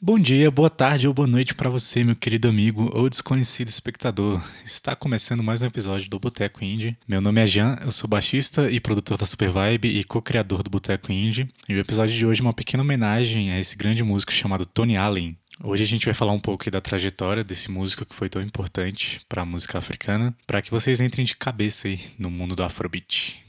Bom dia, boa tarde ou boa noite para você, meu querido amigo ou desconhecido espectador. Está começando mais um episódio do Boteco Indie. Meu nome é Jean, eu sou baixista e produtor da Super Vibe e co-criador do Boteco Indie. E o episódio de hoje é uma pequena homenagem a esse grande músico chamado Tony Allen. Hoje a gente vai falar um pouco da trajetória desse músico que foi tão importante para a música africana, para que vocês entrem de cabeça aí no mundo do Afrobeat.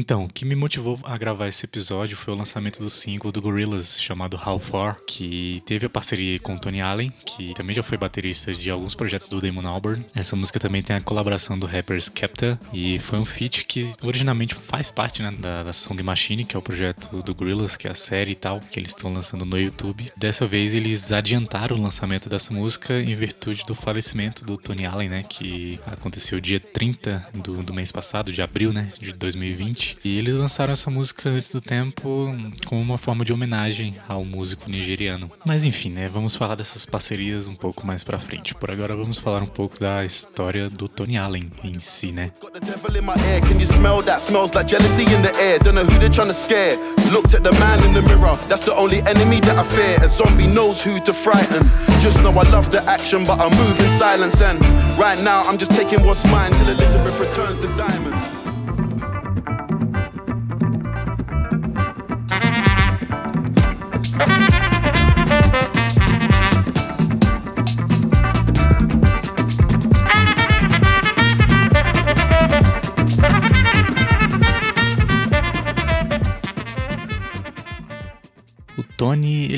Então, o que me motivou a gravar esse episódio foi o lançamento do single do Gorillaz chamado How Far, que teve a parceria com Tony Allen, que também já foi baterista de alguns projetos do Damon Albarn. Essa música também tem a colaboração do rapper Skepta e foi um feat que originalmente faz parte né, da, da Song Machine, que é o projeto do Gorillaz, que é a série e tal, que eles estão lançando no YouTube. Dessa vez eles adiantaram o lançamento dessa música em virtude do falecimento do Tony Allen, né, que aconteceu dia 30 do, do mês passado, de abril, né, de 2020. E eles lançaram essa música antes do tempo como uma forma de homenagem ao músico nigeriano. Mas enfim, né? Vamos falar dessas parcerias um pouco mais pra frente. Por agora vamos falar um pouco da história do Tony Allen em si, né? Right now, I'm just taking what's mine till Elizabeth returns the diamonds.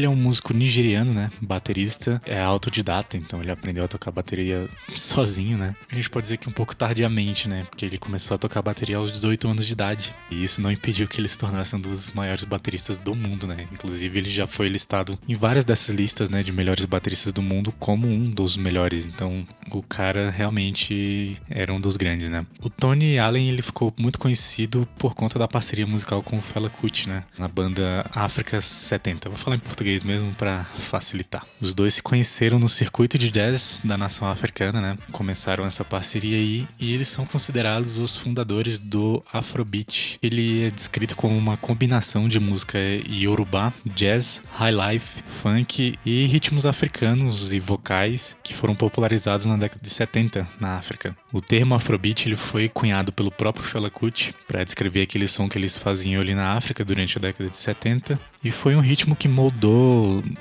Ele é um músico nigeriano, né? Baterista, é autodidata, então ele aprendeu a tocar bateria sozinho, né? A gente pode dizer que um pouco tardiamente, né? Porque ele começou a tocar bateria aos 18 anos de idade. E isso não impediu que ele se tornasse um dos maiores bateristas do mundo, né? Inclusive, ele já foi listado em várias dessas listas, né, de melhores bateristas do mundo como um dos melhores. Então, o cara realmente era um dos grandes, né? O Tony Allen, ele ficou muito conhecido por conta da parceria musical com o Fela Kuti, né? Na banda África 70 vou falar em português mesmo para facilitar. Os dois se conheceram no circuito de jazz da nação africana, né? Começaram essa parceria aí e eles são considerados os fundadores do Afrobeat. Ele é descrito como uma combinação de música yorubá, jazz, high life, funk e ritmos africanos e vocais que foram popularizados na década de 70 na África. O termo Afrobeat ele foi cunhado pelo próprio Fela Kuti para descrever aquele som que eles faziam ali na África durante a década de 70 e foi um ritmo que moldou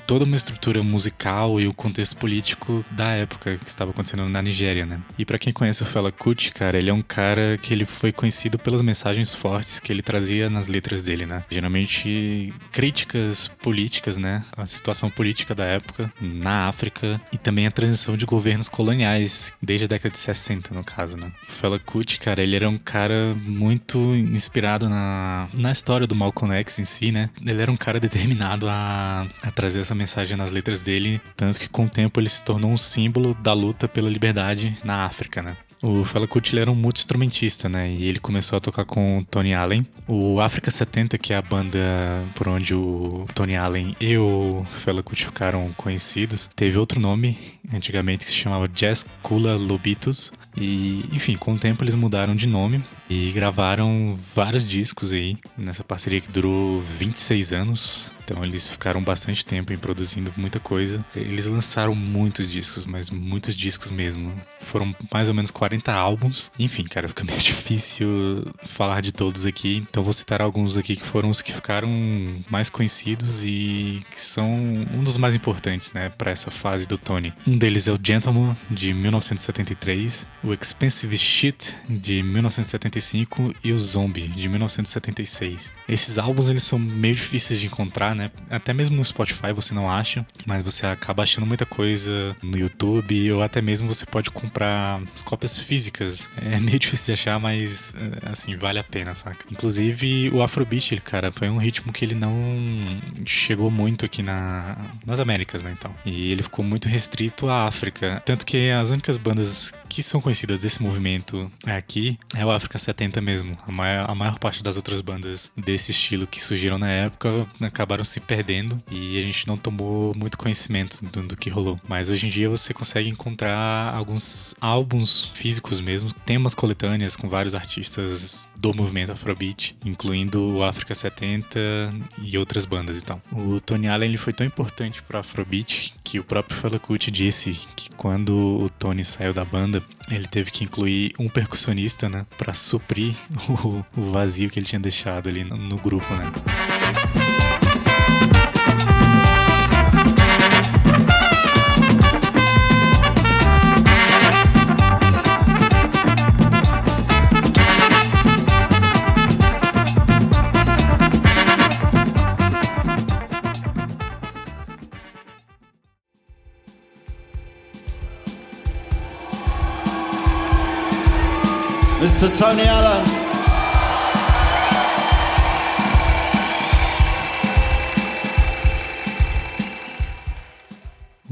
toda uma estrutura musical e o contexto político da época que estava acontecendo na Nigéria, né? E para quem conhece o Fela Kuti, cara, ele é um cara que ele foi conhecido pelas mensagens fortes que ele trazia nas letras dele, né? Geralmente críticas políticas, né? A situação política da época na África e também a transição de governos coloniais desde a década de 60, no caso, né? O Fela Kuti, cara, ele era um cara muito inspirado na, na história do Malcolm X em si, né? Ele era um cara cara determinado a, a, trazer essa mensagem nas letras dele, tanto que com o tempo ele se tornou um símbolo da luta pela liberdade na África, né? O Fela Kuti era um multi-instrumentista, né? E ele começou a tocar com o Tony Allen. O África 70, que é a banda por onde o Tony Allen e o Fela Kuti ficaram conhecidos, teve outro nome antigamente que se chamava Jazz Kula Lobitos. E, enfim, com o tempo eles mudaram de nome e gravaram vários discos aí nessa parceria que durou 26 anos. Então eles ficaram bastante tempo em produzindo muita coisa. Eles lançaram muitos discos, mas muitos discos mesmo. Foram mais ou menos 40 álbuns. Enfim, cara, fica meio difícil falar de todos aqui. Então vou citar alguns aqui que foram os que ficaram mais conhecidos e que são um dos mais importantes, né, para essa fase do Tony. Um deles é o Gentleman de 1973, o Expensive Shit de 1975 e o Zombie de 1976. Esses álbuns eles são meio difíceis de encontrar, né? Até mesmo no Spotify você não acha, mas você acaba achando muita coisa no YouTube ou até mesmo você pode comprar as cópias físicas. É meio difícil de achar, mas assim, vale a pena, saca? Inclusive o Afrobeat, cara, foi um ritmo que ele não chegou muito aqui na, nas Américas, né, então. E ele ficou muito restrito à África, tanto que as únicas bandas que são conhecidas desse movimento aqui é o África 70 mesmo. A maior, a maior parte das outras bandas desse estilo que surgiram na época acabaram se perdendo e a gente não tomou muito conhecimento do, do que rolou. Mas hoje em dia você consegue encontrar alguns álbuns físicos mesmo, temas coletâneas com vários artistas do movimento Afrobeat, incluindo o África 70 e outras bandas e tal. O Tony Allen ele foi tão importante para Afrobeat que o próprio Fela Kuti disse que quando o Tony saiu da banda, ele teve que incluir um percussionista, né, para suprir o, o, vazio que ele tinha deixado ali no, no grupo, né. Tony Allen.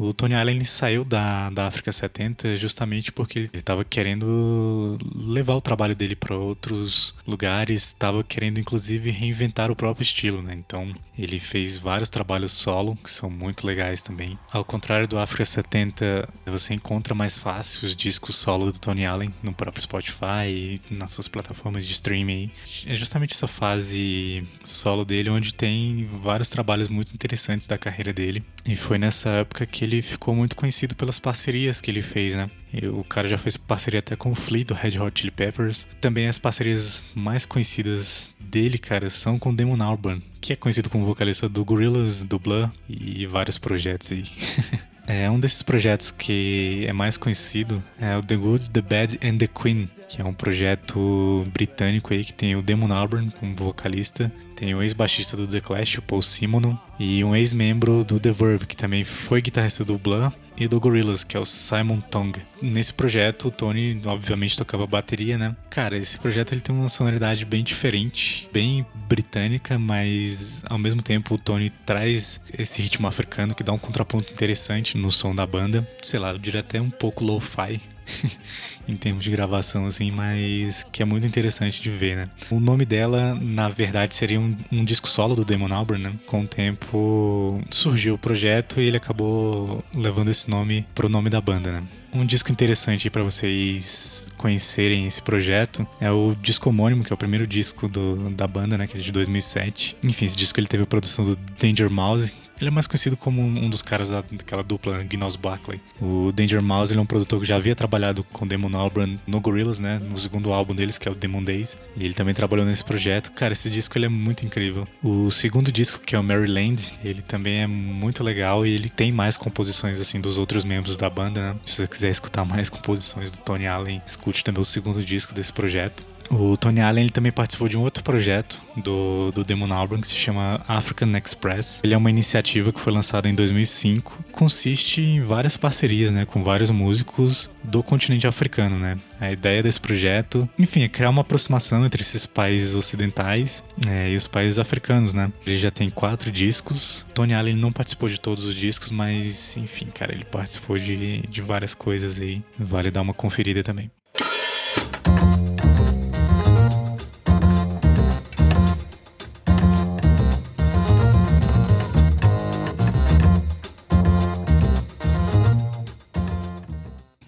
O Tony Allen saiu da, da África 70 justamente porque ele estava querendo levar o trabalho dele para outros lugares, estava querendo inclusive reinventar o próprio estilo, né? Então ele fez vários trabalhos solo que são muito legais também. Ao contrário do África 70, você encontra mais fácil os discos solo do Tony Allen no próprio Spotify e nas suas plataformas de streaming. É justamente essa fase solo dele onde tem vários trabalhos muito interessantes da carreira dele. E foi nessa época que ele ficou muito conhecido pelas parcerias que ele fez, né? E o cara já fez parceria até com o Flea do Red Hot Chili Peppers. Também as parcerias mais conhecidas dele, cara, são com Damon Albarn, que é conhecido como vocalista do Gorillaz, do Blur e vários projetos aí. É um desses projetos que é mais conhecido é o The Good, The Bad and The Queen, que é um projeto britânico aí que tem o Damon Albarn como vocalista, tem o ex-baixista do The Clash, o Paul Simonon, e um ex-membro do The Verve, que também foi guitarrista do Blur e do Gorillaz, que é o Simon Tong. Nesse projeto, o Tony, obviamente, tocava bateria, né? Cara, esse projeto ele tem uma sonoridade bem diferente, bem britânica, mas ao mesmo tempo o Tony traz esse ritmo africano que dá um contraponto interessante no som da banda. Sei lá, eu diria até um pouco lo-fi, em termos de gravação, assim, mas que é muito interessante de ver, né? O nome dela, na verdade, seria um, um disco solo do Damon Albarn, né? Com o tempo surgiu o projeto e ele acabou levando esse nome pro nome da banda, né? Um disco interessante para vocês conhecerem esse projeto é o disco homônimo, que é o primeiro disco do, da banda, né, que é de 2007. Enfim, esse disco ele teve a produção do Danger Mouse, ele é mais conhecido como um dos caras da, daquela dupla Gnos Barkley. O Danger Mouse ele é um produtor que já havia trabalhado com Damon Albarn no Gorillaz, né? No segundo álbum deles, que é o Demon Days. E ele também trabalhou nesse projeto. Cara, esse disco ele é muito incrível. O segundo disco, que é o Maryland, ele também é muito legal e ele tem mais composições, assim, dos outros membros da banda, né? Se você quiser escutar mais composições do Tony Allen, escute também o segundo disco desse projeto. O Tony Allen ele também participou de um outro projeto do, do Damon que se chama African Express. Ele é uma iniciativa que foi lançada em 2005. Consiste em várias parcerias né, com vários músicos do continente africano. Né? A ideia desse projeto, enfim, é criar uma aproximação entre esses países ocidentais é, e os países africanos. Né? Ele já tem quatro discos. Tony Allen não participou de todos os discos, mas enfim, cara, ele participou de, de várias coisas aí. Vale dar uma conferida também.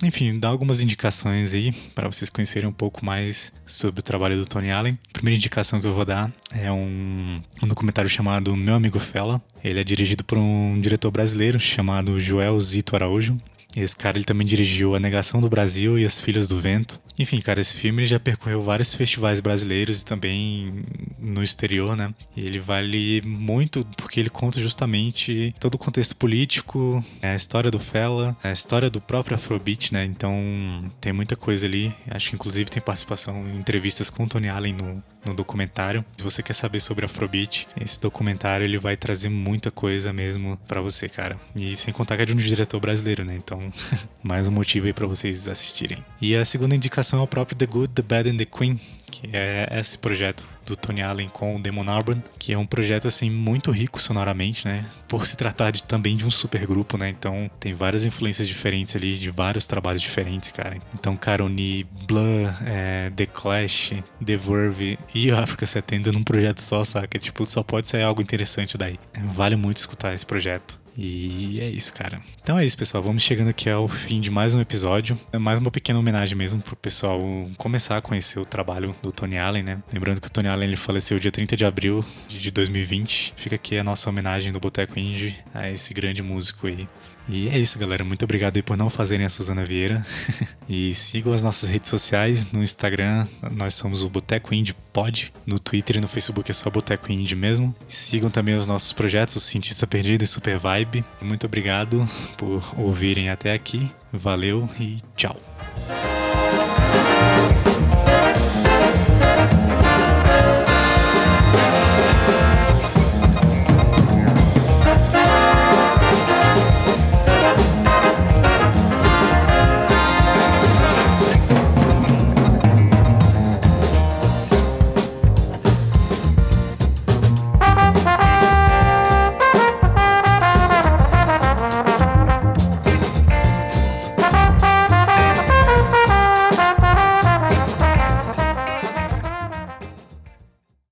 Enfim, dar algumas indicações aí para vocês conhecerem um pouco mais sobre o trabalho do Tony Allen. A primeira indicação que eu vou dar é um, um documentário chamado Meu Amigo Fela. Ele é dirigido por um diretor brasileiro chamado Joel Zito Araújo. Esse cara ele também dirigiu A Negação do Brasil e As Filhas do Vento. Enfim, cara, esse filme já percorreu vários festivais brasileiros e também no exterior, né? E ele vale muito porque ele conta justamente todo o contexto político, a história do Fela, a história do próprio Afrobeat, né? Então tem muita coisa ali. Acho que inclusive tem participação em entrevistas com o Tony Allen no, no documentário. Se você quer saber sobre Afrobeat, esse documentário ele vai trazer muita coisa mesmo para você, cara. E sem contar que é de um diretor brasileiro, né? Então, mais um motivo aí para vocês assistirem. E a segunda indicação é o próprio The Good, The Bad and The Queen, que é esse projeto do Tony Allen com o Demon Albarn, que é um projeto assim muito rico sonoramente, né? Por se tratar de, também de um supergrupo, né? Então tem várias influências diferentes ali, de vários trabalhos diferentes, cara. Então Caroni, Blur, é, The Clash, The Verve e o Africa 70 num projeto só, saca? Tipo, só pode sair algo interessante daí. Vale muito escutar esse projeto. E é isso, cara. Então é isso, pessoal. Vamos chegando aqui ao fim de mais um episódio. É mais uma pequena homenagem mesmo pro pessoal começar a conhecer o trabalho do Tony Allen, né? Lembrando que o Tony Allen ele faleceu dia 30 de abril de 2020. Fica aqui a nossa homenagem do Boteco Indie a esse grande músico aí. E é isso, galera. Muito obrigado aí por não fazerem a Suzana Vieira. e sigam as nossas redes sociais. No Instagram, nós somos o Boteco Indie Pod. No Twitter e no Facebook é só Boteco Indie mesmo. Sigam também os nossos projetos, o Cientista Perdido e Super Vibe. Muito obrigado por ouvirem até aqui. Valeu e tchau.